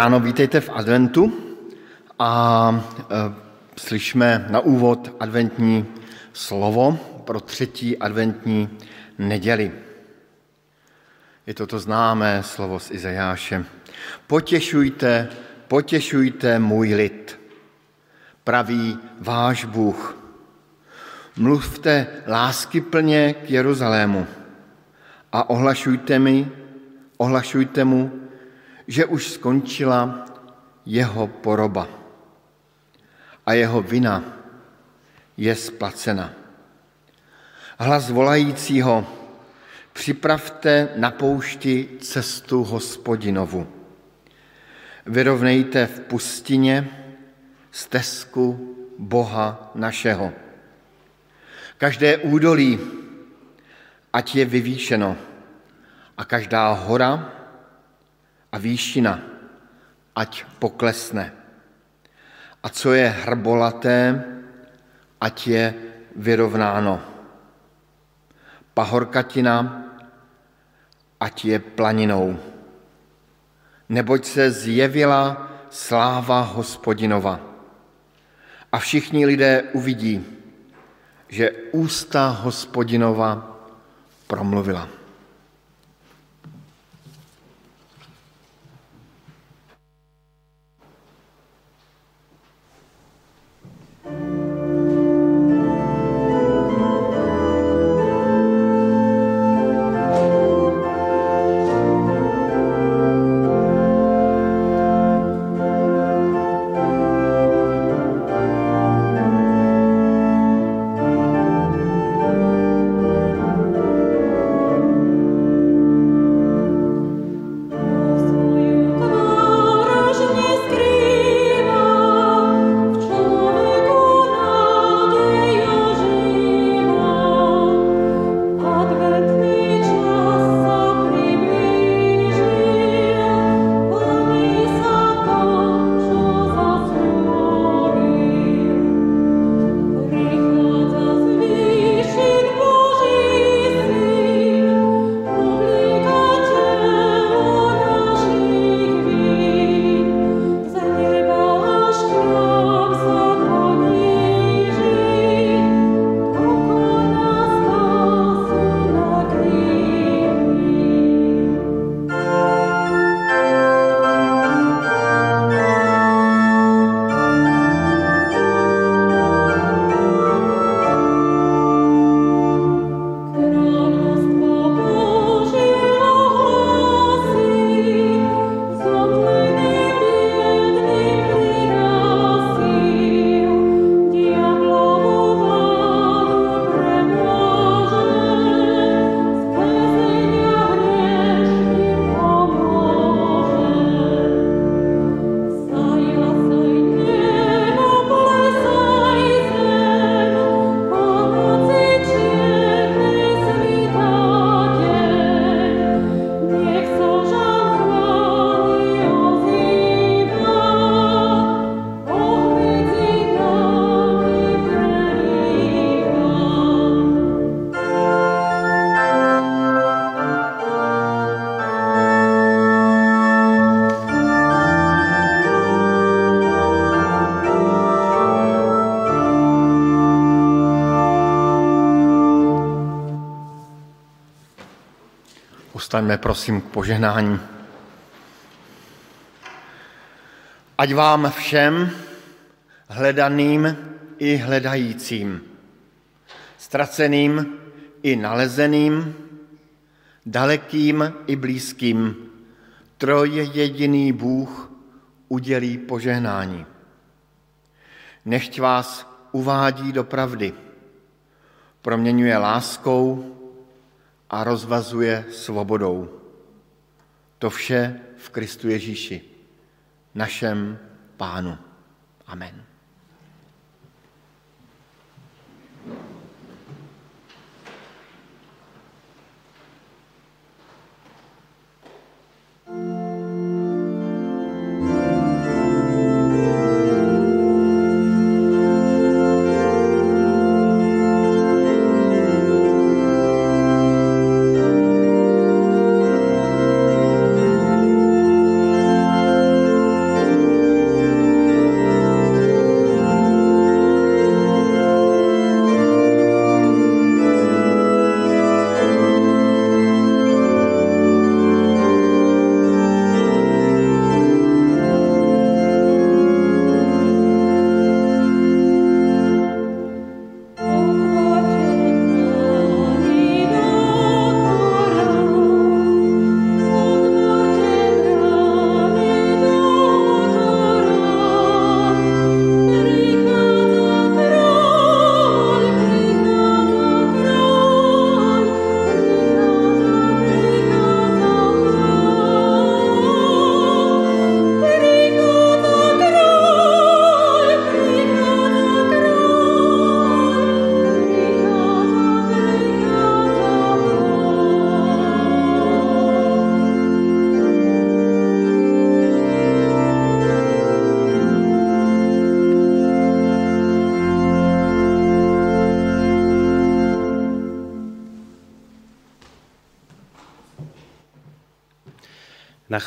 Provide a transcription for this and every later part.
Ráno, vítejte v adventu a e, slyšme na úvod adventní slovo pro třetí adventní neděli. Je to to známé slovo z Izajáše. Potěšujte, potěšujte můj lid, praví váš Bůh. Mluvte láskyplně k Jeruzalému a ohlašujte mi, ohlašujte mu, že už skončila jeho poroba a jeho vina je splacena. Hlas volajícího, připravte na poušti cestu hospodinovu. Vyrovnejte v pustině stezku Boha našeho. Každé údolí, ať je vyvýšeno, a každá hora a výšina, ať poklesne. A co je hrbolaté, ať je vyrovnáno. Pahorkatina, ať je planinou. Neboť se zjevila sláva hospodinova. A všichni lidé uvidí, že ústa hospodinova promluvila. Povstaňme prosím k požehnání. Ať vám všem, hledaným i hledajícím, ztraceným i nalezeným, dalekým i blízkým, troj jediný Bůh udělí požehnání. Nechť vás uvádí do pravdy, proměňuje láskou, a rozvazuje svobodou. To vše v Kristu Ježíši, našem Pánu. Amen.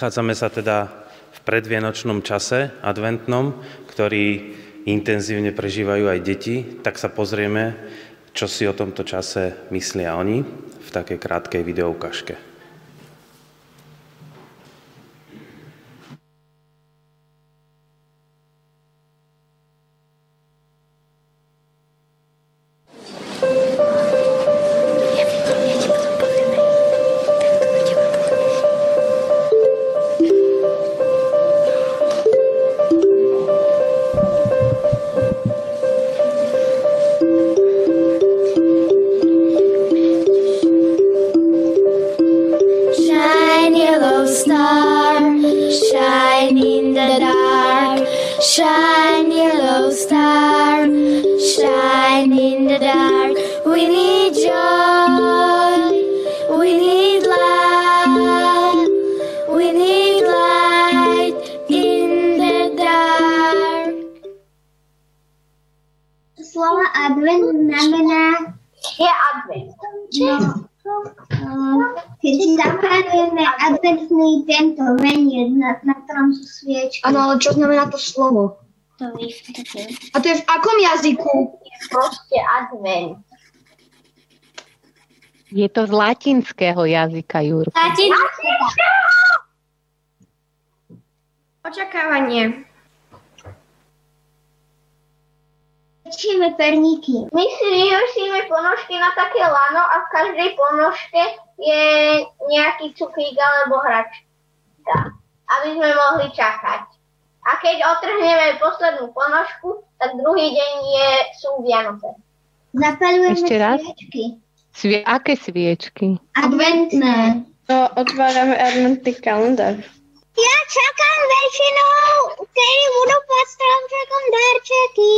Nachádzame sa teda v predvienočnom čase, adventnom, ktorý intenzívne prežívajú aj deti, tak sa pozrieme, čo si o tomto čase myslia oni v takej krátkej videoukažke. Ale čo znamená to slovo? To A to je v akom jazyku? Proste advent. Je to z latinského jazyka, Jurko. Latinského? Očakávanie. Pečíme perníky. My si vyhrsíme ponožky na také lano a v každej ponožke je nejaký cukrík alebo hračka, aby sme mohli čakať. A keď otrhneme poslednú ponožku, tak druhý deň je, sú Vianoce. Zapalujeme Ešte raz? sviečky. Svie, aké sviečky? Adventné. No, otvárame adventný kalendár. Ja čakám väčšinou, kedy budú pod stromčekom darčeky.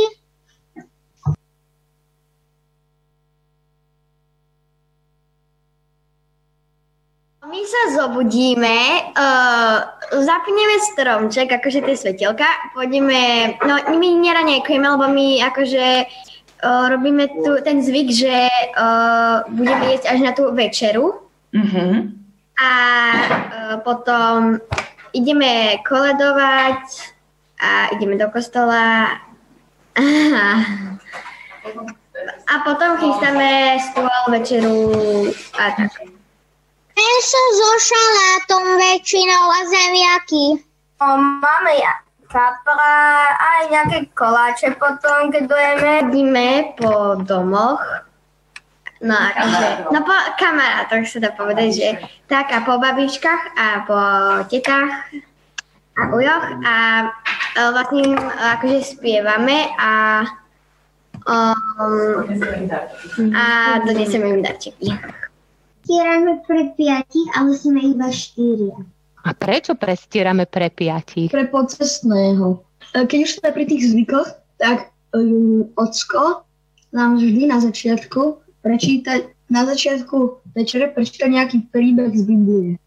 My sa zobudíme, uh, zapneme stromček, akože tie svetelka, pôjdeme, no my neranejkujeme, lebo my akože uh, robíme tu ten zvyk, že uh, budeme jesť až na tú večeru. Mm-hmm. A uh, potom ideme koledovať a ideme do kostola. A potom chystáme stôl, večeru a tak. Meso so šalátom väčšinou a zemiaky. O, máme ja kapra aj nejaké koláče potom, keď dojeme. Chodíme po domoch, no no po kamarátoch sa dá povedať, že tak a po babičkách a po tetách a ujoch a e, vlastne im, akože spievame a um, a donesieme im darčeky. Stierame pre piatich, ale sme iba štyria. A prečo prestierame pre piatich? pre pocestného. E, Keď už sme pri tých zvykoch, tak um, ocko nám vždy na začiatku prečíta, na začiatku večere prečíta nejaký príbeh z Biblie.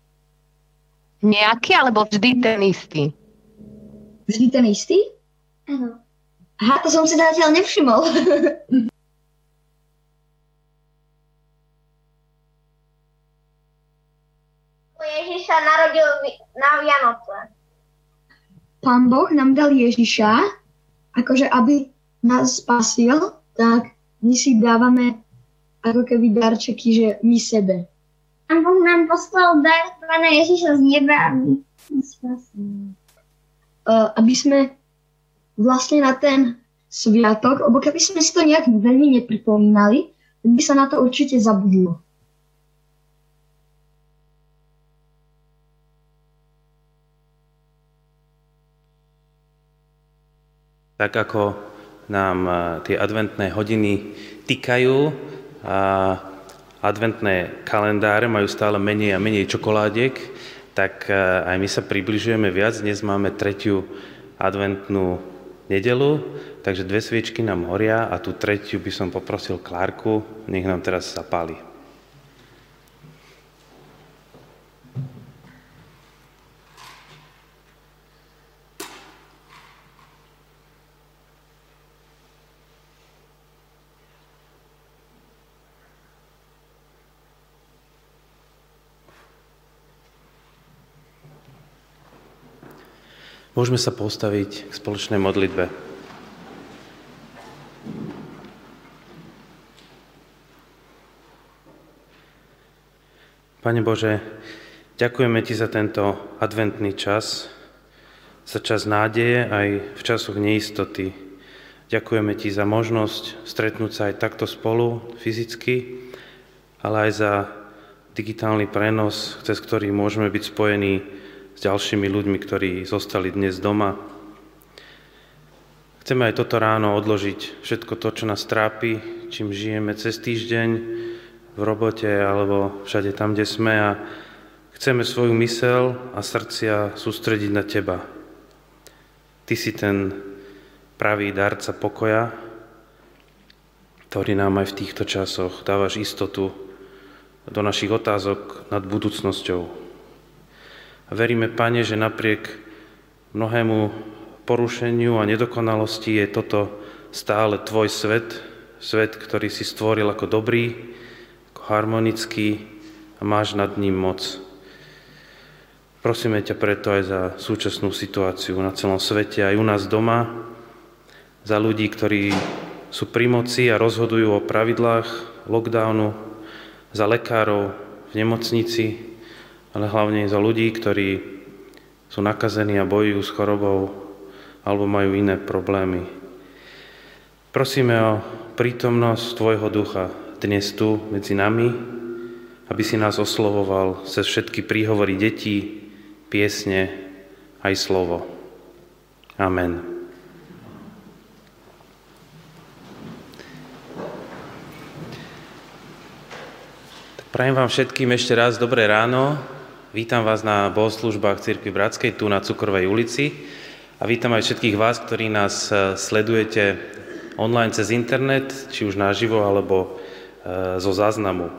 Nejaký alebo vždy ten istý? Vždy ten istý? Áno. Aha, to som si zatiaľ nevšimol. Ježiš sa narodil na Vianoce. Pán Boh nám dal Ježiša, akože aby nás spasil, tak my si dávame ako keby darčeky, že my sebe. Pán Boh nám poslal dar Pána Ježiša z neba, aby nás spasil. Uh, aby sme vlastne na ten sviatok, lebo keby sme si to nejak veľmi nepripomínali, tak by sa na to určite zabudlo. Tak ako nám eh, tie adventné hodiny týkajú a adventné kalendáre majú stále menej a menej čokoládiek, tak eh, aj my sa približujeme viac. Dnes máme tretiu adventnú nedelu, takže dve sviečky nám horia a tú tretiu by som poprosil Klárku, nech nám teraz zapáli. Môžeme sa postaviť k spoločnej modlitbe. Pane Bože, ďakujeme Ti za tento adventný čas, za čas nádeje aj v časoch neistoty. Ďakujeme Ti za možnosť stretnúť sa aj takto spolu fyzicky, ale aj za digitálny prenos, cez ktorý môžeme byť spojení s ďalšími ľuďmi, ktorí zostali dnes doma. Chceme aj toto ráno odložiť všetko to, čo nás trápi, čím žijeme cez týždeň, v robote alebo všade tam, kde sme a chceme svoju mysel a srdcia sústrediť na Teba. Ty si ten pravý darca pokoja, ktorý nám aj v týchto časoch dávaš istotu do našich otázok nad budúcnosťou. Veríme, Pane, že napriek mnohému porušeniu a nedokonalosti je toto stále Tvoj svet, svet, ktorý si stvoril ako dobrý, ako harmonický a máš nad ním moc. Prosíme ťa preto aj za súčasnú situáciu na celom svete, aj u nás doma, za ľudí, ktorí sú pri moci a rozhodujú o pravidlách lockdownu, za lekárov v nemocnici, ale hlavne za ľudí, ktorí sú nakazení a bojujú s chorobou alebo majú iné problémy. Prosíme o prítomnosť Tvojho ducha dnes tu medzi nami, aby si nás oslovoval cez všetky príhovory detí, piesne aj slovo. Amen. Prajem vám všetkým ešte raz dobré ráno. Vítam vás na bohoslužbách Cirkvi Bratskej tu na Cukrovej ulici a vítam aj všetkých vás, ktorí nás e, sledujete online cez internet, či už naživo alebo e, zo záznamu.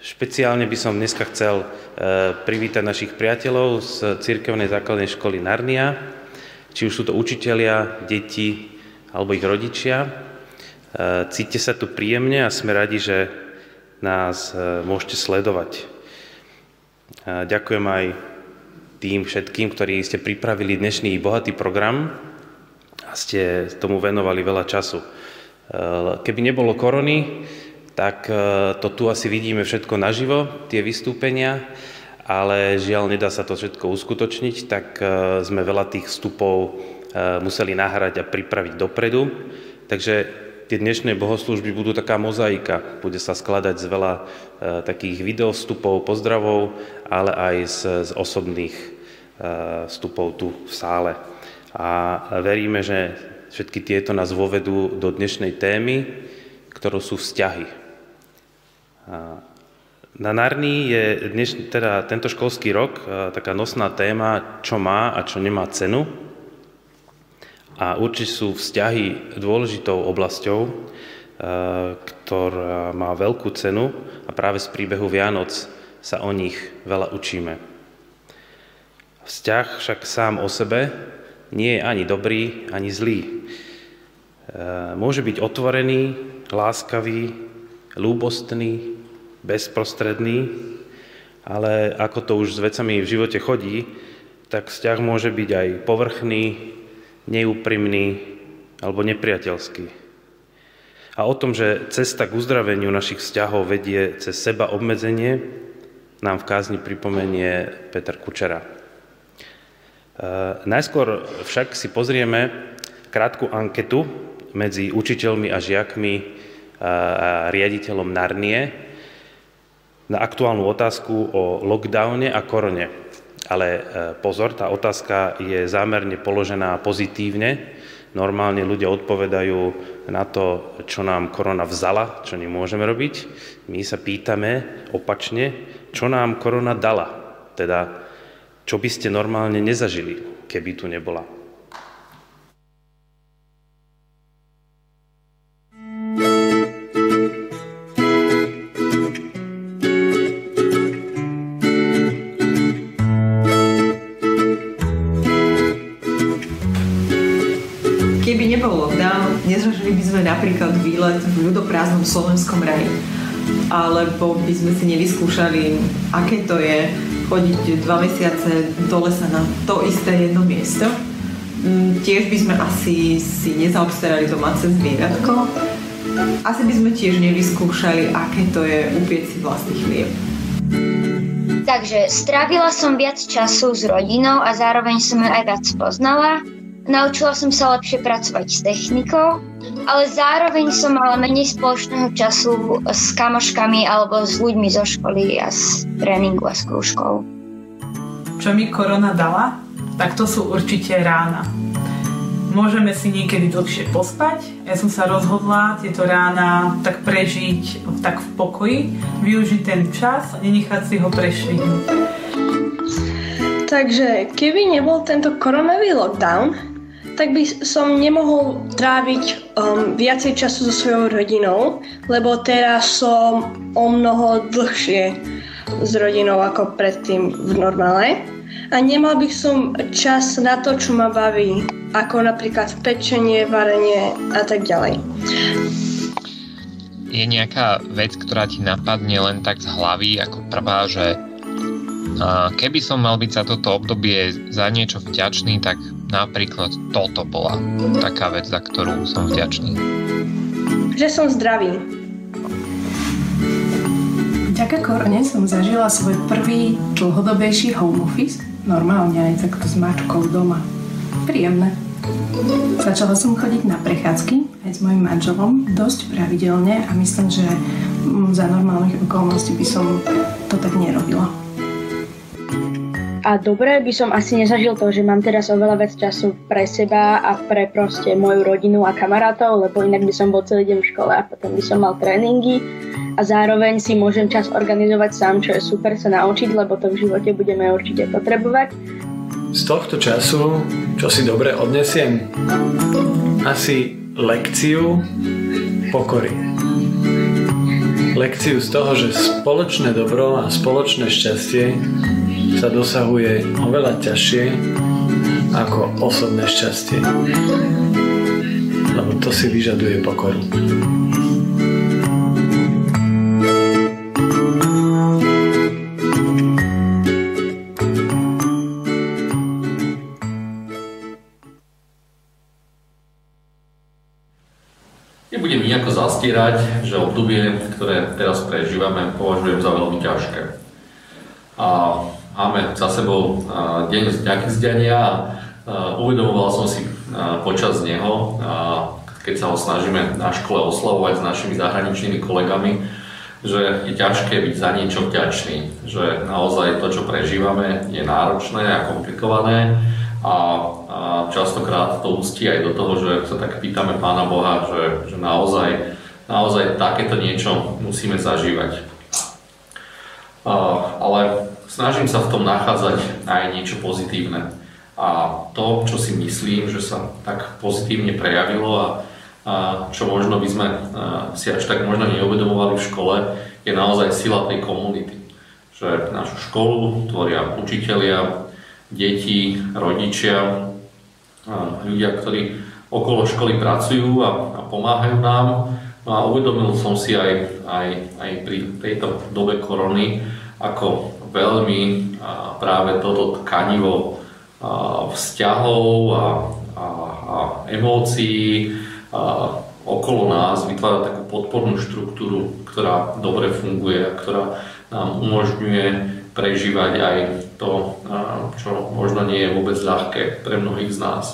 Špeciálne by som dneska chcel e, privítať našich priateľov z Cirkevnej základnej školy Narnia, či už sú to učitelia, deti alebo ich rodičia. Cíte sa tu príjemne a sme radi, že nás môžete sledovať. Ďakujem aj tým všetkým, ktorí ste pripravili dnešný bohatý program a ste tomu venovali veľa času. Keby nebolo korony, tak e, to tu asi vidíme všetko naživo, tie vystúpenia, ale žiaľ, nedá sa to všetko uskutočniť, tak e, sme veľa tých vstupov e, museli nahrať a pripraviť dopredu. Takže tie dnešné bohoslužby budú taká mozaika. Bude sa skladať z veľa e, takých videostupov, pozdravov, ale aj z, z osobných e, vstupov tu v sále. A veríme, že všetky tieto nás vovedú do dnešnej témy, ktorou sú vzťahy. A na Narni je dneš, teda tento školský rok e, taká nosná téma, čo má a čo nemá cenu. A určite sú vzťahy dôležitou oblasťou, eh, ktorá má veľkú cenu a práve z príbehu Vianoc sa o nich veľa učíme. Vzťah však sám o sebe nie je ani dobrý, ani zlý. Eh, môže byť otvorený, láskavý, lúbostný, bezprostredný, ale ako to už s vecami v živote chodí, tak vzťah môže byť aj povrchný, neúprimný alebo nepriateľský. A o tom, že cesta k uzdraveniu našich vzťahov vedie cez seba obmedzenie, nám v kázni pripomenie Peter Kučera. E, najskôr však si pozrieme krátku anketu medzi učiteľmi a žiakmi e, a riaditeľom Narnie na aktuálnu otázku o lockdowne a korone. Ale e, pozor, tá otázka je zámerne položená pozitívne. Normálne ľudia odpovedajú na to, čo nám korona vzala, čo nemôžeme robiť. My sa pýtame opačne, čo nám korona dala. Teda, čo by ste normálne nezažili, keby tu nebola. Výlet v ľudoprázdnom slovenskom raji. Alebo by sme si nevyskúšali, aké to je chodiť dva mesiace do lesa na to isté jedno miesto. Mm, tiež by sme asi si nezaobstarali domáce zvieratko. Asi by sme tiež nevyskúšali, aké to je upieť si vlastný chlieb. Takže strávila som viac času s rodinou a zároveň som ju aj viac poznala. Naučila som sa lepšie pracovať s technikou, ale zároveň som mala menej spoločného času s kamoškami alebo s ľuďmi zo školy a z tréningu a s krúžkou. Čo mi korona dala? tak to sú určite rána. Môžeme si niekedy dlhšie pospať. Ja som sa rozhodla tieto rána tak prežiť tak v pokoji, využiť ten čas a nenechať si ho prešvihnúť. Takže keby nebol tento koronový lockdown, tak by som nemohol tráviť um, viacej času so svojou rodinou, lebo teraz som o mnoho dlhšie s rodinou ako predtým v normále a nemal by som čas na to, čo ma baví, ako napríklad pečenie, varenie a tak ďalej. Je nejaká vec, ktorá ti napadne len tak z hlavy ako prvá, že keby som mal byť za toto obdobie za niečo vďačný, tak napríklad toto bola taká vec, za ktorú som vďačný. Že som zdravý. Vďaka korone som zažila svoj prvý dlhodobejší home office normálne aj takto s mačkou doma. Príjemné. Začala som chodiť na prechádzky aj s mojim manželom dosť pravidelne a myslím, že mm, za normálnych okolností by som to tak nerobila. A dobre by som asi nezažil to, že mám teraz oveľa viac času pre seba a pre proste moju rodinu a kamarátov, lebo inak by som bol celý deň v škole a potom by som mal tréningy a zároveň si môžem čas organizovať sám, čo je super sa naučiť, lebo to v živote budeme určite potrebovať. Z tohto času, čo si dobre odnesiem, asi lekciu pokory. Lekciu z toho, že spoločné dobro a spoločné šťastie sa dosahuje oveľa ťažšie ako osobné šťastie. Lebo to si vyžaduje pokoru. Nebudem nejako zastierať, že obdobie, ktoré teraz prežívame, považujem za veľmi ťažké. Za sebou deň z zdania a uvedomoval som si počas neho, keď sa ho snažíme na škole oslavovať s našimi zahraničnými kolegami, že je ťažké byť za niečo vďačný, že naozaj to, čo prežívame, je náročné a komplikované a, častokrát to ústí aj do toho, že sa tak pýtame Pána Boha, že, že naozaj, naozaj takéto niečo musíme zažívať. ale snažím sa v tom nachádzať aj niečo pozitívne. A to, čo si myslím, že sa tak pozitívne prejavilo a, a čo možno by sme si až tak možno neuvedomovali v škole, je naozaj sila tej komunity. Že našu školu tvoria učitelia, deti, rodičia, ľudia, ktorí okolo školy pracujú a, a pomáhajú nám. No a uvedomil som si aj, aj, aj pri tejto dobe korony, ako veľmi práve toto tkanivo vzťahov a, a, a emócií a okolo nás vytvára takú podpornú štruktúru, ktorá dobre funguje a ktorá nám umožňuje prežívať aj to, čo možno nie je vôbec ľahké pre mnohých z nás.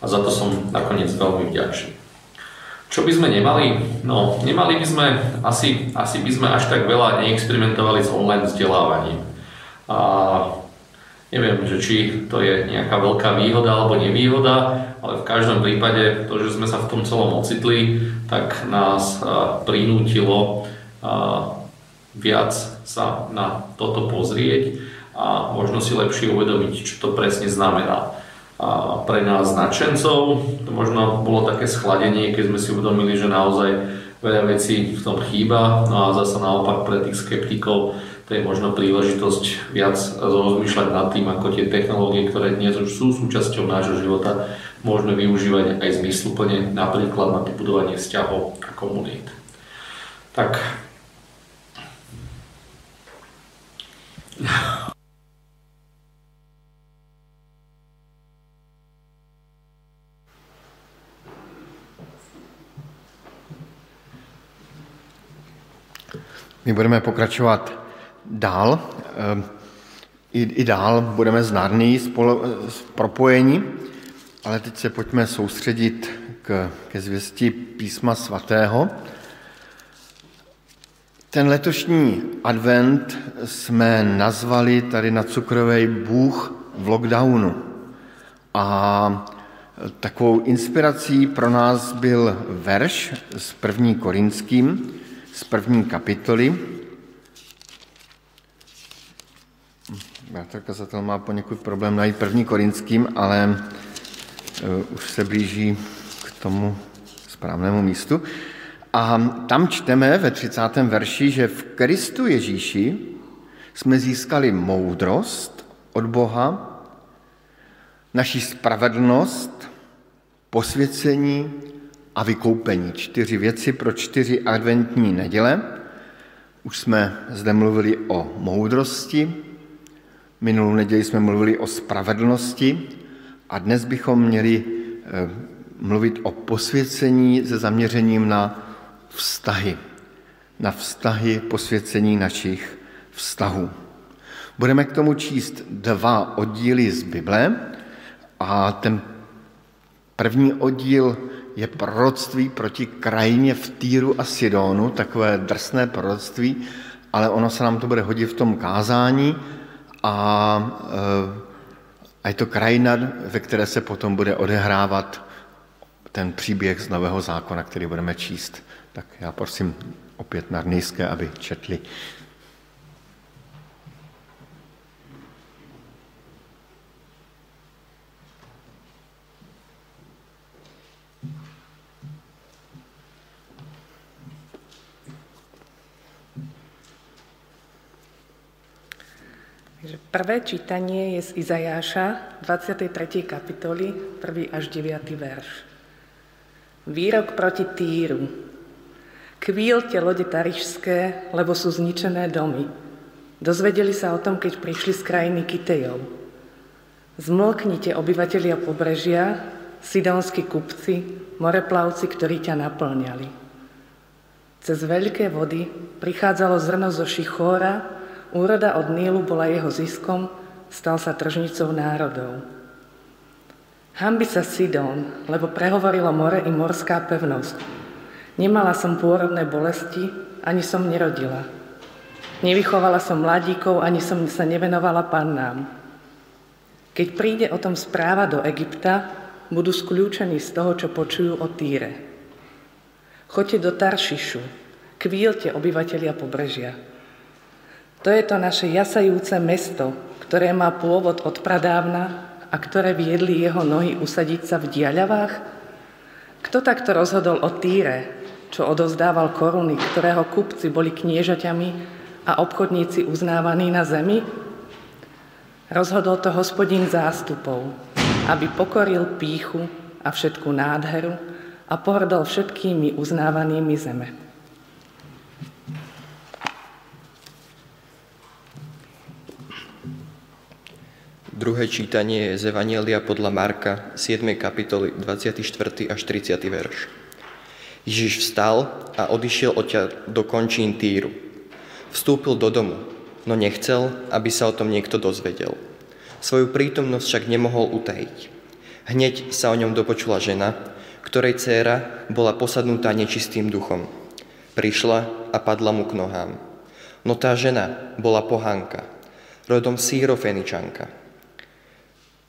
A za to som nakoniec veľmi vďačný. Čo by sme nemali? No, nemali by sme, asi, asi by sme až tak veľa neexperimentovali s online vzdelávaním. A neviem, že či to je nejaká veľká výhoda alebo nevýhoda, ale v každom prípade to, že sme sa v tom celom ocitli, tak nás prinútilo viac sa na toto pozrieť a možno si lepšie uvedomiť, čo to presne znamená a pre nás nadšencov. To možno bolo také schladenie, keď sme si uvedomili, že naozaj veľa vecí v tom chýba, no a zase naopak pre tých skeptikov to je možno príležitosť viac rozmýšľať nad tým, ako tie technológie, ktoré dnes už sú súčasťou nášho života, môžeme využívať aj zmysluplne, napríklad na budovanie vzťahov a komunít. Tak. My budeme pokračovat dál. Ehm, I, i dál budeme znárný propojení, ale teď se pojďme soustředit k, ke zvěsti písma svatého. Ten letošní advent jsme nazvali tady na Cukrovej Bůh v lockdownu. A takovou inspirací pro nás byl verš s první korinským, z první kapitoly. Bratr kazatel má poněkud problém najít první korinským, ale uh, už se blíží k tomu správnému místu. A tam čteme ve 30. verši, že v Kristu Ježíši jsme získali moudrost od Boha, naši spravedlnost, posvěcení a vykoupení. Čtyři věci pro čtyři adventní neděle. Už jsme zde mluvili o moudrosti, minulou neděli jsme mluvili o spravedlnosti a dnes bychom měli eh, mluvit o posvěcení se zaměřením na vztahy. Na vztahy posvěcení našich vztahů. Budeme k tomu číst dva oddíly z Bible a ten první oddíl je proroctví proti krajině v Týru a Sidonu, takové drsné proroctví, ale ono se nám to bude hodit v tom kázání a, eh, a je to krajina, ve které se potom bude odehrávat ten příběh z Nového zákona, který budeme číst. Tak já prosím opět na nízké, aby četli. Takže prvé čítanie je z Izajáša, 23. kapitoly, 1. až 9. verš. Výrok proti Týru. Kvílte lode tarišské, lebo sú zničené domy. Dozvedeli sa o tom, keď prišli z krajiny Kitejov. Zmlknite obyvatelia pobrežia, sidonskí kupci, moreplavci, ktorí ťa naplňali. Cez veľké vody prichádzalo zrno zo Šichóra, úroda od Nílu bola jeho ziskom, stal sa tržnicou národov. Hambi sa Sidón, lebo prehovorilo more i morská pevnosť. Nemala som pôrodné bolesti, ani som nerodila. Nevychovala som mladíkov, ani som sa nevenovala pannám. Keď príde o tom správa do Egypta, budú skľúčení z toho, čo počujú o Týre. Choďte do Taršišu, kvílte obyvatelia pobrežia. To je to naše jasajúce mesto, ktoré má pôvod od pradávna a ktoré viedli jeho nohy usadiť sa v diaľavách? Kto takto rozhodol o Týre, čo odovzdával koruny, ktorého kupci boli kniežaťami a obchodníci uznávaní na zemi? Rozhodol to hospodín zástupov, aby pokoril píchu a všetku nádheru a pohrdol všetkými uznávanými zeme. Druhé čítanie je z Evanielia podľa Marka, 7. kapitoly, 24. až 30. verš. Ježiš vstal a odišiel odtiaľ do končín Týru. Vstúpil do domu, no nechcel, aby sa o tom niekto dozvedel. Svoju prítomnosť však nemohol utajiť. Hneď sa o ňom dopočula žena, ktorej dcéra bola posadnutá nečistým duchom. Prišla a padla mu k nohám. No tá žena bola pohánka, rodom sírofeničanka.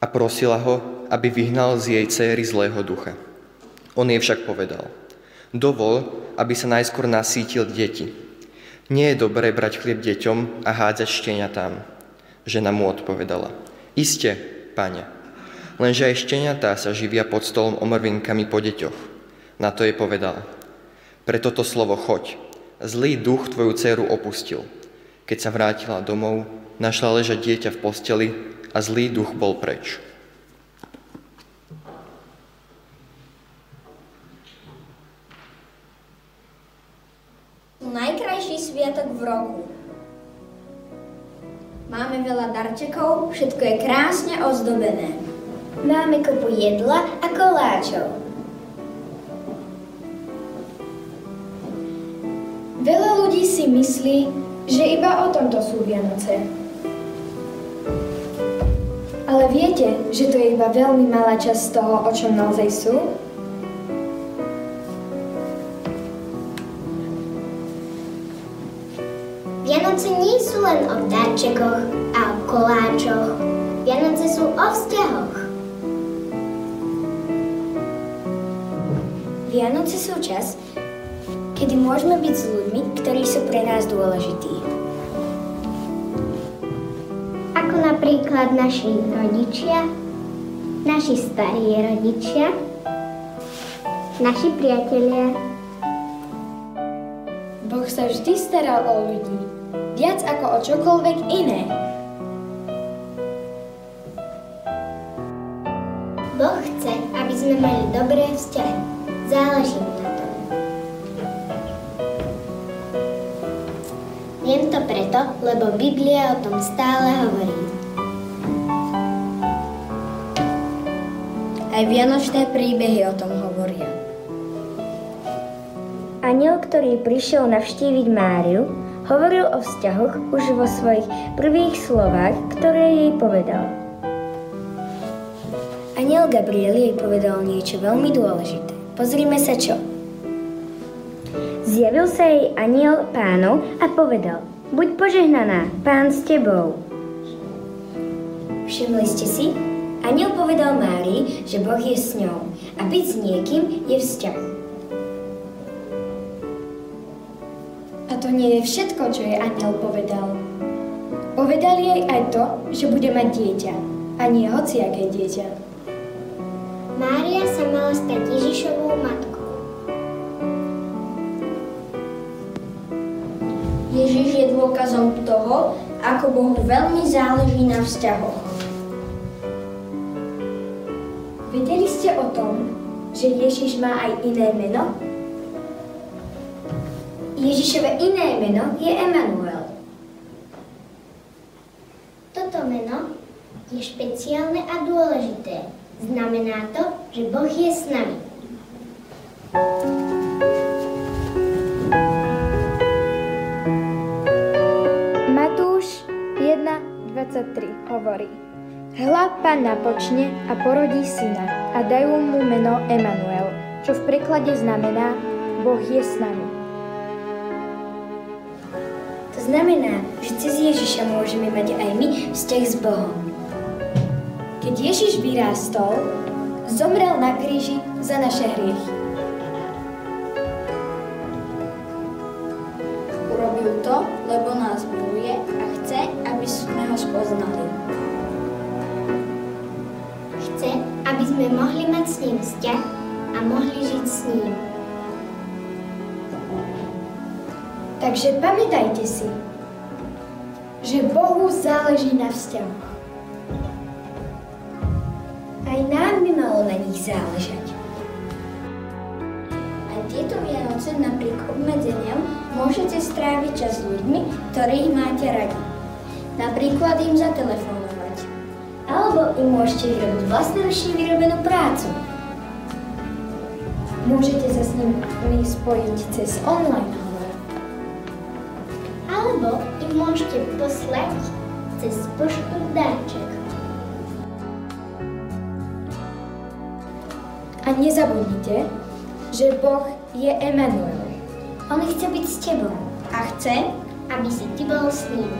A prosila ho, aby vyhnal z jej céry zlého ducha. On jej však povedal – Dovol, aby sa najskôr nasítil deti. Nie je dobré brať chlieb deťom a hádzať šteniatám. Žena mu odpovedala. Iste, pane, lenže aj šteniatá sa živia pod stolom omrvinkami po deťoch. Na to je povedala. Pre toto slovo choď. Zlý duch tvoju dceru opustil. Keď sa vrátila domov, našla ležať dieťa v posteli a zlý duch bol preč. najkrajší sviatok v roku. Máme veľa darčekov, všetko je krásne ozdobené. Máme kopu jedla a koláčov. Veľa ľudí si myslí, že iba o tomto sú Vianoce. Ale viete, že to je iba veľmi malá časť toho, o čom naozaj sú? Vianoce nie sú len o darčekoch a o koláčoch. Vianoce sú o vzťahoch. Vianoce sú čas, kedy môžeme byť s ľuďmi, ktorí sú pre nás dôležití. Ako napríklad naši rodičia, naši starí rodičia, naši priatelia. Boh sa vždy staral o ľudí, viac ako o čokoľvek iné. Boh chce, aby sme mali dobré vzťahy. Záleží mu na tom. Viem to preto, lebo Biblia o tom stále hovorí. Aj vianočné príbehy o tom hovoria. Aniel, ktorý prišiel navštíviť Máriu, hovoril o vzťahoch už vo svojich prvých slovách, ktoré jej povedal. Aniel Gabriel jej povedal niečo veľmi dôležité. Pozrime sa čo. Zjavil sa jej aniel pánov a povedal, buď požehnaná, pán s tebou. Všimli ste si? Aniel povedal Márii, že Boh je s ňou a byť s niekým je vzťah. A to nie je všetko, čo jej aniel povedal. Povedal jej aj to, že bude mať dieťa, a nie hociaké dieťa. Mária sa mala stať Ježišovou matkou. Ježiš je dôkazom toho, ako Bohu veľmi záleží na vzťahoch. Vedeli ste o tom, že Ježiš má aj iné meno? Ježišové iné meno je Emanuel. Toto meno je špeciálne a dôležité. Znamená to, že Boh je s nami. Matúš 1.23 hovorí Hľa panna počne a porodí syna a dajú mu meno Emanuel, čo v preklade znamená Boh je s nami. To znamená, že cez Ježiša môžeme mať aj my vzťah s Bohom. Keď Ježiš vyrástol, zomrel na kríži za naše hriechy. Urobil to, lebo nás miluje a chce, aby sme ho spoznali. Chce, aby sme mohli mať s ním vzťah a mohli žiť s ním. Takže pamätajte si, že Bohu záleží na vzťahoch. Aj nám by malo na nich záležať. Aj tieto Vianoce napriek obmedzeniam môžete stráviť čas s ľuďmi, ktorých máte radi. Napríklad im zatelefonovať. Alebo im môžete vyrobiť vlastnoručne vyrobenú prácu. Môžete sa s nimi spojiť cez online hovor. Alebo im môžete poslať cez poštu darček. A nezabudnite, že Boh je Emanuel. On chce byť s tebou a chce, aby si ty bol s ním.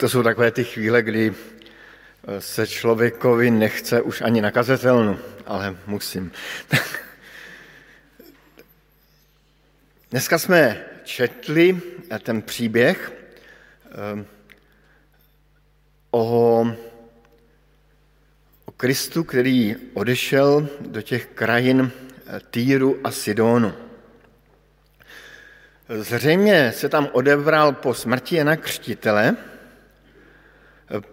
To jsou takové ty chvíle, kdy se člověkovi nechce už ani na kazetelnu, ale musím. Dneska jsme četli ten příběh eh, o Kristu, který odešel do těch krajin Týru a Sidonu. Zřejmě se tam odebral po smrti Jana Křtitele,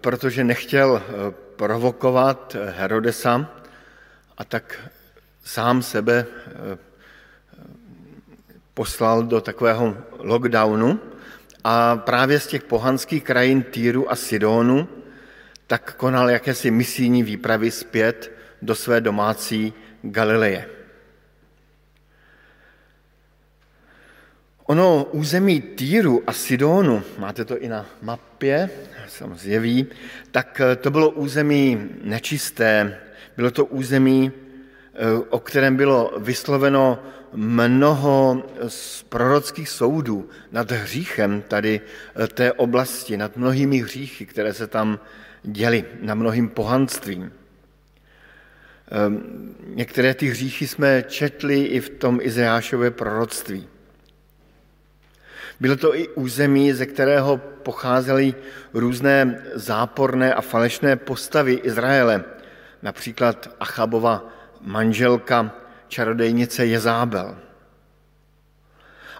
protože nechtěl provokovat Herodesa a tak sám sebe poslal do takového lockdownu a právě z těch pohanských krajin Týru a Sidonu tak konal jakési misijní výpravy zpět do své domácí Galileje. Ono území Týru a Sidonu, máte to i na mapě, se zjeví, tak to bylo území nečisté, bylo to území, o kterém bylo vysloveno mnoho z prorockých soudů nad hříchem tady té oblasti, nad mnohými hříchy, které se tam děli, na mnohým pohanstvím. Některé ty hříchy jsme četli i v tom Izajášově proroctví. Bylo to i území, ze kterého pocházely různé záporné a falešné postavy Izraele, například Achabova manželka čarodejnice Jezábel.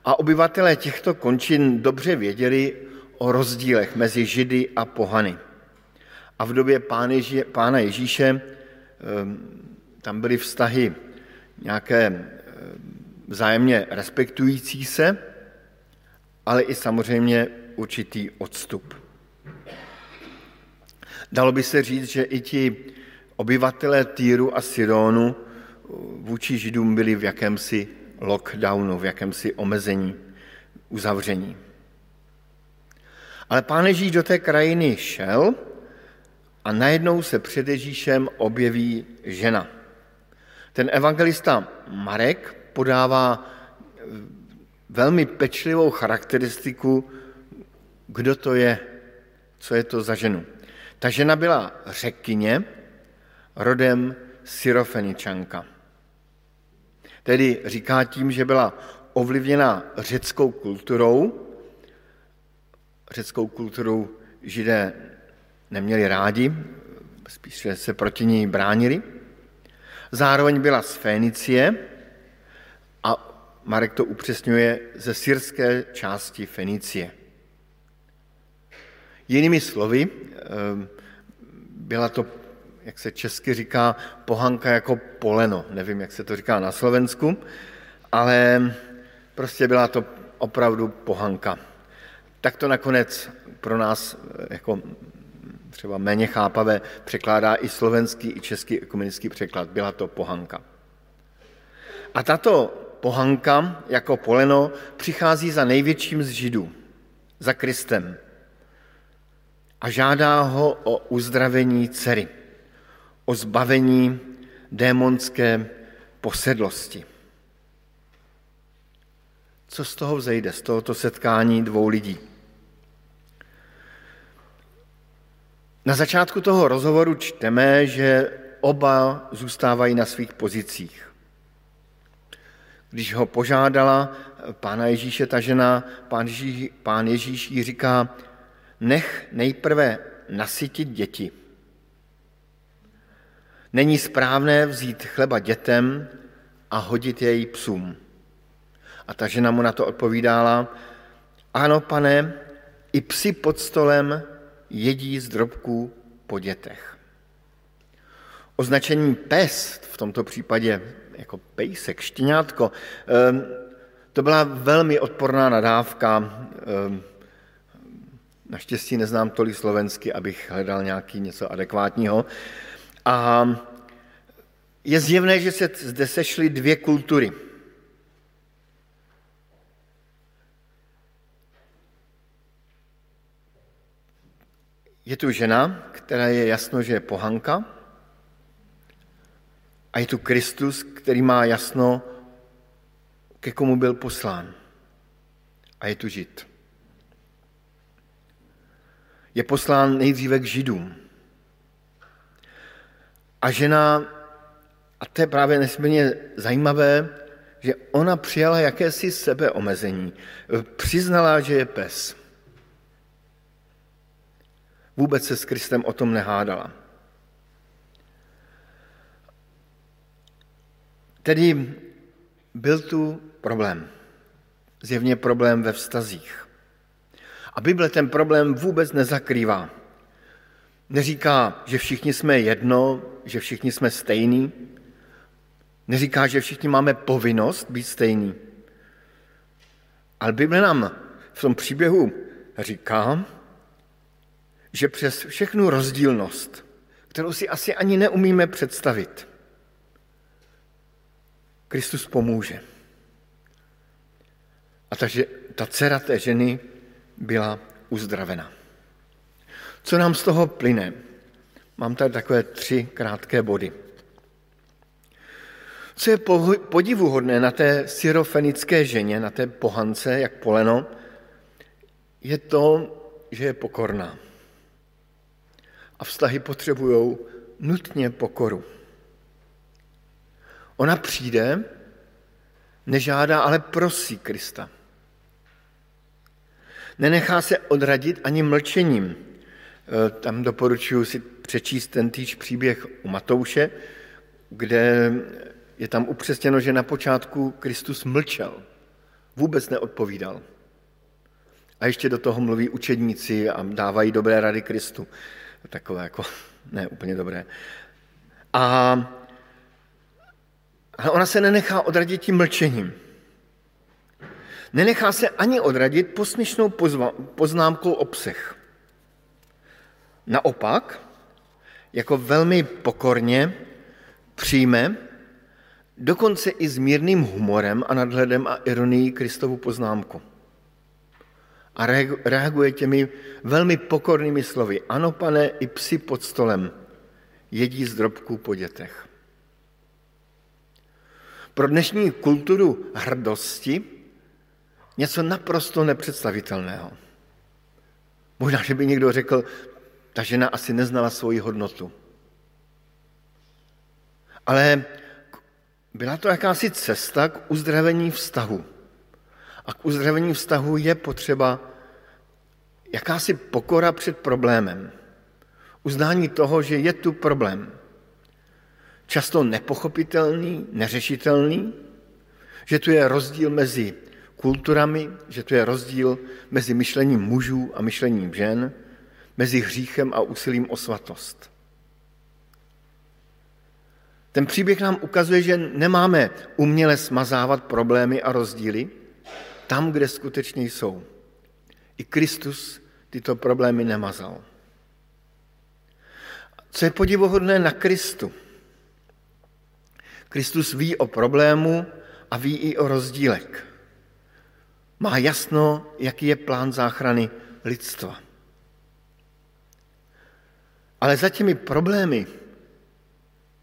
A obyvatelé těchto končin dobře věděli o rozdílech mezi Židy a pohany. A v době pána Ježíše ehm, tam byly vztahy nějaké ehm, vzájemně respektující se, ale i samozřejmě určitý odstup. Dalo by se říct, že i ti obyvatelé Týru a Sidonu vůči Židům byli v jakémsi lockdownu, v jakémsi omezení, uzavření. Ale pán Ježíš do té krajiny šel a najednou se před Ježíšem objeví žena. Ten evangelista Marek podává eh, velmi pečlivou charakteristiku, kdo to je, co je to za ženu. Ta žena byla řekyně, rodem Syrofeničanka. Tedy říká tím, že byla ovlivněna řeckou kulturou. Řeckou kulturou židé neměli rádi, spíše se proti ní bránili. Zároveň byla z Fénicie Marek to upřesňuje ze syrské části Fenicie. Jinými slovy, ehm, byla to jak se česky říká, pohanka jako poleno. Nevím, jak se to říká na Slovensku, ale prostě byla to opravdu pohanka. Tak to nakonec pro nás jako třeba méně chápavé překládá i slovenský, i český ekumenický překlad. Byla to pohanka. A tato pohanka jako poleno přichází za největším z židů, za Kristem. A žádá ho o uzdravení dcery o zbavení démonské posedlosti. Co z toho vzejde, z tohoto setkání dvou lidí? Na začátku toho rozhovoru čteme, že oba zůstávají na svých pozicích. Když ho požádala pána Ježíše ta žena, pán Ježíš, pán Ježíš jí říká, nech nejprve nasytit děti Není správné vzít chleba dětem a hodit jej psům. A ta žena mu na to odpovídala, ano, pane, i psi pod stolem jedí z drobků po dětech. Označení pes, v tomto případě jako pejsek, štěňátko, ehm, to byla velmi odporná nadávka. Ehm, naštěstí neznám tolik slovensky, abych hledal nějaký něco adekvátního. A je zjevné, že se zde sešly dvě kultury. Je tu žena, která je jasno, že je pohanka, a je tu Kristus, který má jasno, ke komu byl poslán. A je tu žid. Je poslán nejdříve k židům. A žena, a to je právě nesmírně zajímavé, že ona přijala jakési sebeomezení. Přiznala, že je pes. Vůbec se s Kristem o tom nehádala. Tedy byl tu problém. Zjevně problém ve vztazích. A Bible ten problém vůbec nezakrývá. Neříká, že všichni jsme jedno, že všichni jsme stejní. Neříká, že všichni máme povinnost být stejní. Ale Bible nám v tom příběhu říká, že přes všechnu rozdílnost, kterou si asi ani neumíme představit, Kristus pomůže. A takže ta dcera té ženy byla uzdravena. Co nám z toho plyne? Mám tady takové tři krátké body. Co je podivuhodné na té syrofenické ženě, na té pohance, jak poleno, je to, že je pokorná. A vztahy potřebují nutně pokoru. Ona přijde, nežádá, ale prosí Krista. Nenechá se odradit ani mlčením. E, tam doporučuji si přečíst ten týž příběh u Matouše, kde je tam upřesněno, že na počátku Kristus mlčel, vůbec neodpovídal. A ještě do toho mluví učedníci a dávají dobré rady Kristu. Takové jako, ne úplně dobré. A ale ona se nenechá odradit tím mlčením. Nenechá se ani odradit posměšnou poznámkou obsah. Naopak, jako velmi pokorně přijme, dokonce i s mírným humorem a nadhledem a ironií Kristovu poznámku. A reaguje těmi velmi pokornými slovy. Ano, pane, i psi pod stolem jedí z drobků po dětech. Pro dnešní kulturu hrdosti něco naprosto nepředstavitelného. Možná, že by někdo řekl, ta žena asi neznala svoji hodnotu. Ale byla to jakási cesta k uzdravení vztahu. A k uzdravení vztahu je potřeba jakási pokora před problémem. Uznání toho, že je tu problém. Často nepochopitelný, neřešitelný, že tu je rozdíl mezi kulturami, že tu je rozdíl mezi myšlením mužů a myšlením žen, mezi hříchem a úsilím o svatost. Ten příběh nám ukazuje, že nemáme uměle smazávat problémy a rozdíly tam, kde skutečně jsou. I Kristus tyto problémy nemazal. Co je podivohodné na Kristu? Kristus ví o problému a ví i o rozdílek. Má jasno, jaký je plán záchrany lidstva. Ale za těmi problémy,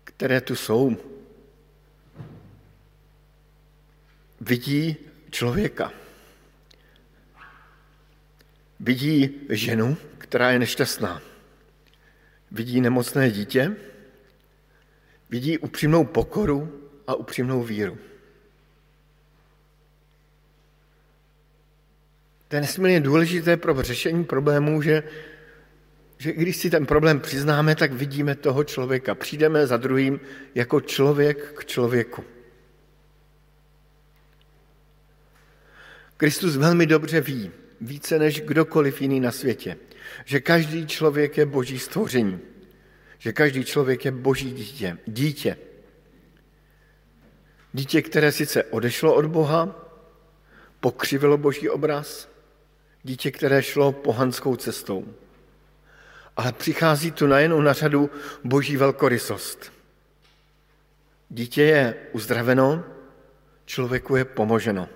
které tu jsou, vidí člověka. Vidí ženu, která je nešťastná. Vidí nemocné dítě, vidí upřímnou pokoru a upřímnou víru. To je nesmírně důležité pro řešení problémů, že že když si ten problém přiznáme, tak vidíme toho člověka. Přijdeme za druhým jako člověk k člověku. Kristus velmi dobře ví, více než kdokoliv jiný na světě, že každý člověk je boží stvoření, že každý člověk je boží dítě. Dítě, dítě které sice odešlo od Boha, pokřivilo boží obraz, dítě, které šlo pohanskou cestou ale přichází tu najednou na řadu boží velkorysost. Dítě je uzdraveno, člověku je pomoženo.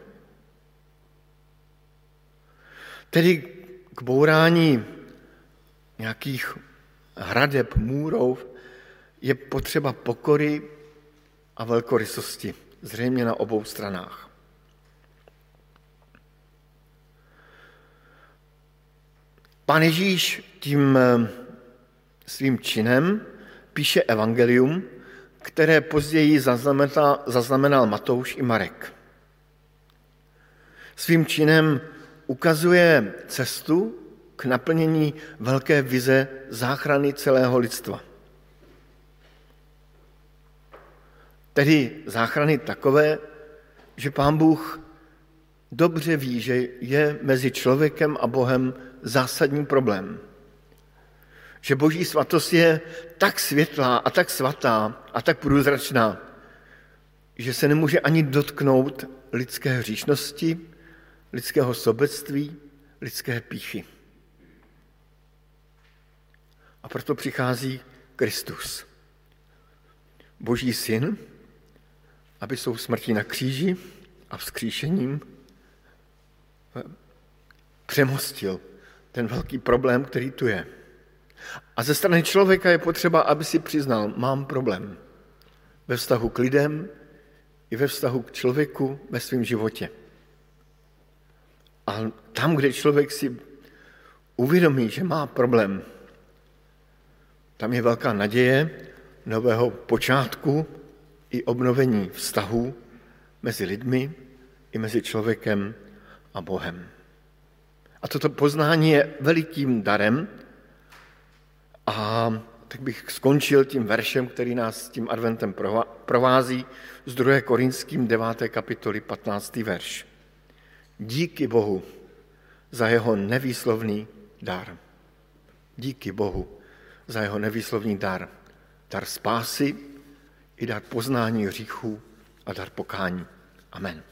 Tedy k bourání nějakých hradeb, můrov je potřeba pokory a velkorysosti, zřejmě na obou stranách. Pán Ježíš tím eh, svým činem píše evangelium, které později zaznamenal, zaznamenal Matouš i Marek. Svým činem ukazuje cestu k naplnění velké vize záchrany celého lidstva. Tedy záchrany takové, že pán Bůh dobře ví, že je mezi člověkem a Bohem zásadní problém. Že boží svatost je tak světlá a tak svatá a tak průzračná, že se nemůže ani dotknout lidské hříšnosti, lidského sobectví, lidské píchy. A proto přichází Kristus, Boží syn, aby svou smrtí na kříži a vzkříšením přemostil ten velký problém, který tu je. A ze strany člověka je potřeba, aby si přiznal, mám problém ve vztahu k lidem i ve vztahu k člověku ve svém životě. A tam, kde člověk si uvědomí, že má problém, tam je velká naděje nového počátku i obnovení vztahů mezi lidmi i mezi člověkem a Bohem. A toto poznání je velikým darem a tak bych skončil tím veršem, který nás tím adventem provází z 2. Korinským 9. kapitoly 15. verš. Díky Bohu za jeho nevýslovný dar. Díky Bohu za jeho nevýslovný dar. Dar spásy i dar poznání hříchů a dar pokání. Amen.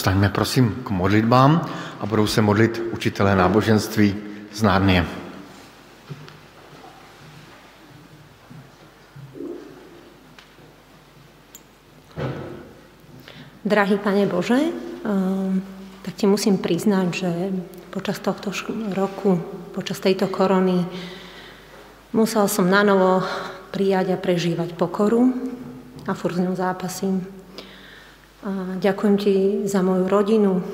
Postaňme prosím k modlitbám a budou se modlit učitelé náboženství z Nárnie. Drahý Pane Bože, ehm, tak ti musím priznať, že počas tohto roku, počas tejto korony musel som na novo prijať a prežívať pokoru a furt s ňou zápasím. A ďakujem ti za moju rodinu,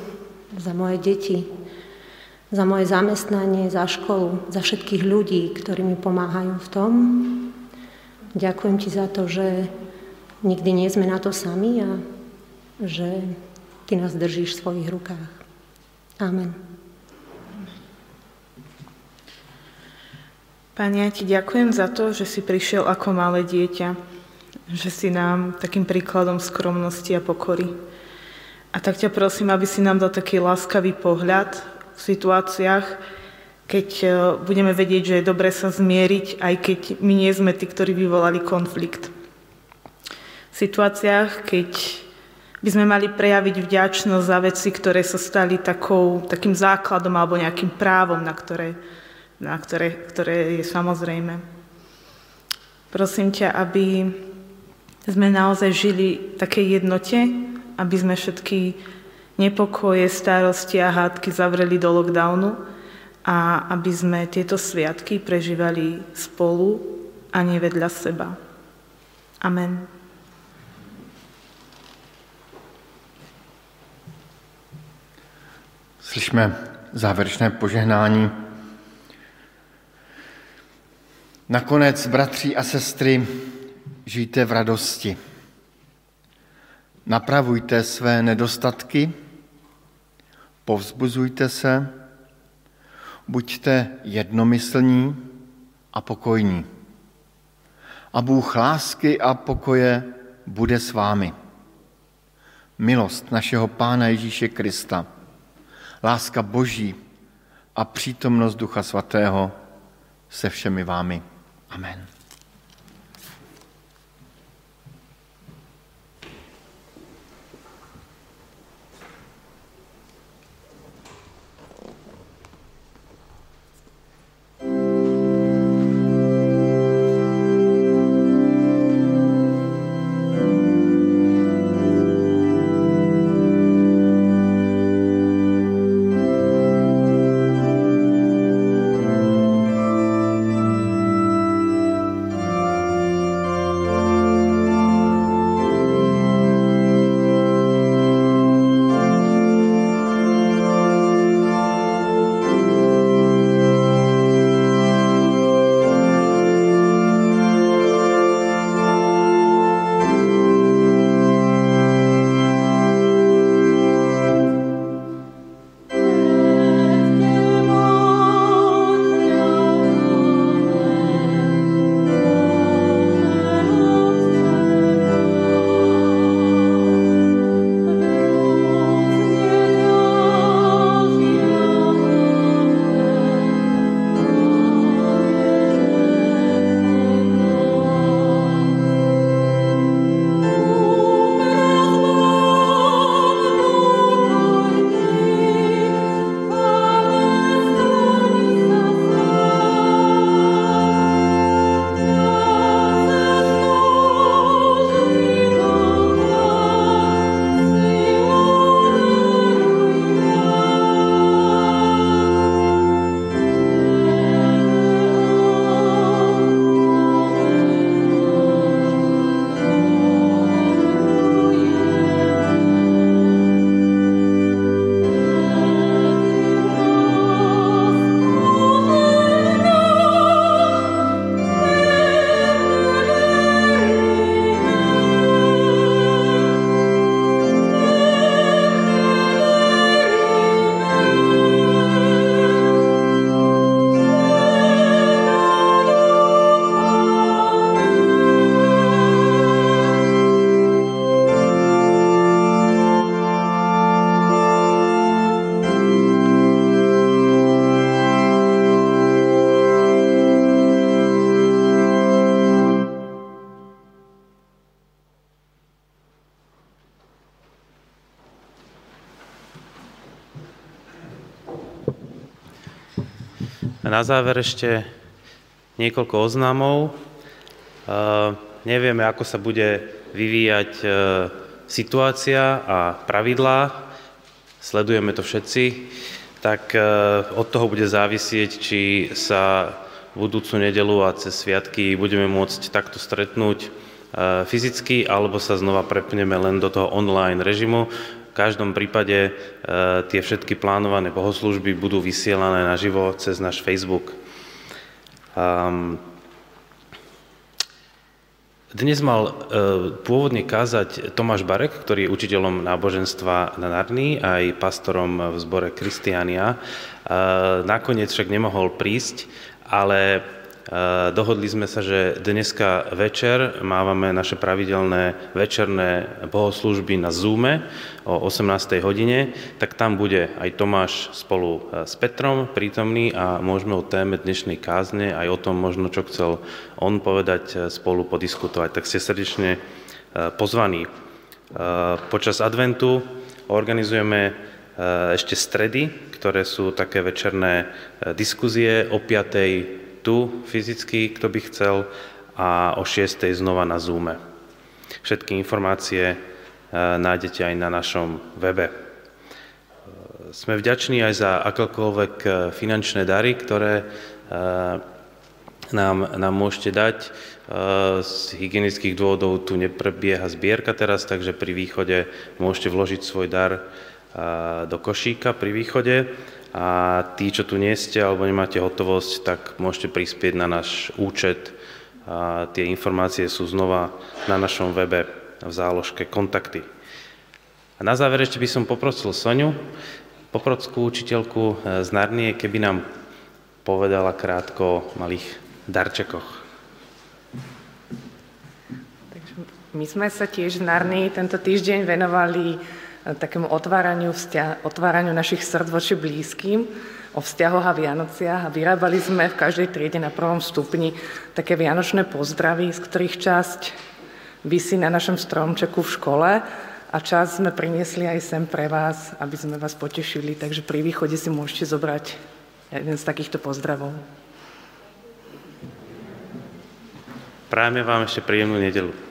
za moje deti, za moje zamestnanie, za školu, za všetkých ľudí, ktorí mi pomáhajú v tom. Ďakujem ti za to, že nikdy nie sme na to sami a že ty nás držíš v svojich rukách. Amen. Pane, ja ti ďakujem za to, že si prišiel ako malé dieťa, že si nám takým príkladom skromnosti a pokory. A tak ťa prosím, aby si nám dal taký láskavý pohľad v situáciách, keď e, budeme vedieť, že je dobre sa zmieriť, aj keď my nie sme tí, ktorí vyvolali konflikt. V situáciách, keď by sme mali prejaviť vďačnosť za veci, ktoré sa stali takou, takým základom alebo nejakým právom, na ktoré na ktoré, ktoré je samozrejme. Prosím ťa, aby sme naozaj žili v takej jednote, aby sme všetky nepokoje, starosti a hádky zavreli do lockdownu a aby sme tieto sviatky prežívali spolu a nie vedľa seba. Amen. Slyšme závěrečné požehnání Nakonec, bratři a sestry, žijte v radosti. Napravujte své nedostatky, povzbuzujte se, buďte jednomyslní a pokojní. A Bůh lásky a pokoje bude s vámi. Milost našeho Pána Ježíše Krista, láska Boží a přítomnost Ducha Svatého se všemi vámi. Amen. Na záver ešte niekoľko oznámov. Nevieme, ako sa bude vyvíjať situácia a pravidlá. Sledujeme to všetci. Tak od toho bude závisieť, či sa budúcu nedelu a cez sviatky budeme môcť takto stretnúť fyzicky, alebo sa znova prepneme len do toho online režimu. Každom prípade tie všetky plánované bohoslužby budú vysielané naživo cez náš Facebook. Dnes mal pôvodne kázať Tomáš Barek, ktorý je učiteľom náboženstva na Narni, aj pastorom v zbore Kristiania. Nakoniec však nemohol prísť, ale dohodli sme sa, že dneska večer mávame naše pravidelné večerné bohoslužby na Zoome o 18. hodine, tak tam bude aj Tomáš spolu s Petrom prítomný a môžeme o téme dnešnej kázne aj o tom možno, čo chcel on povedať, spolu podiskutovať. Tak ste srdečne pozvaní. Počas adventu organizujeme ešte stredy, ktoré sú také večerné diskuzie o 5 tu fyzicky, kto by chcel, a o 6. znova na Zoome. Všetky informácie e, nájdete aj na našom webe. E, sme vďační aj za akékoľvek e, finančné dary, ktoré nám, nám môžete dať. Z hygienických dôvodov tu neprebieha zbierka teraz, takže pri východe môžete vložiť svoj dar do košíka pri východe a tí, čo tu nie ste alebo nemáte hotovosť, tak môžete prispieť na náš účet. A tie informácie sú znova na našom webe v záložke kontakty. A na záver ešte by som poprosil Soňu, poprocku učiteľku z Narnie, keby nám povedala krátko o malých darčekoch. My sme sa tiež v Narnii tento týždeň venovali takému otváraniu, vzťa- otváraniu našich srdc voči blízkym, o vzťahoch a Vianociach a vyrábali sme v každej triede na prvom stupni také vianočné pozdravy, z ktorých časť vysí na našom stromčeku v škole a čas sme priniesli aj sem pre vás, aby sme vás potešili, takže pri východe si môžete zobrať jeden z takýchto pozdravov. Prajeme vám ešte príjemnú nedelu.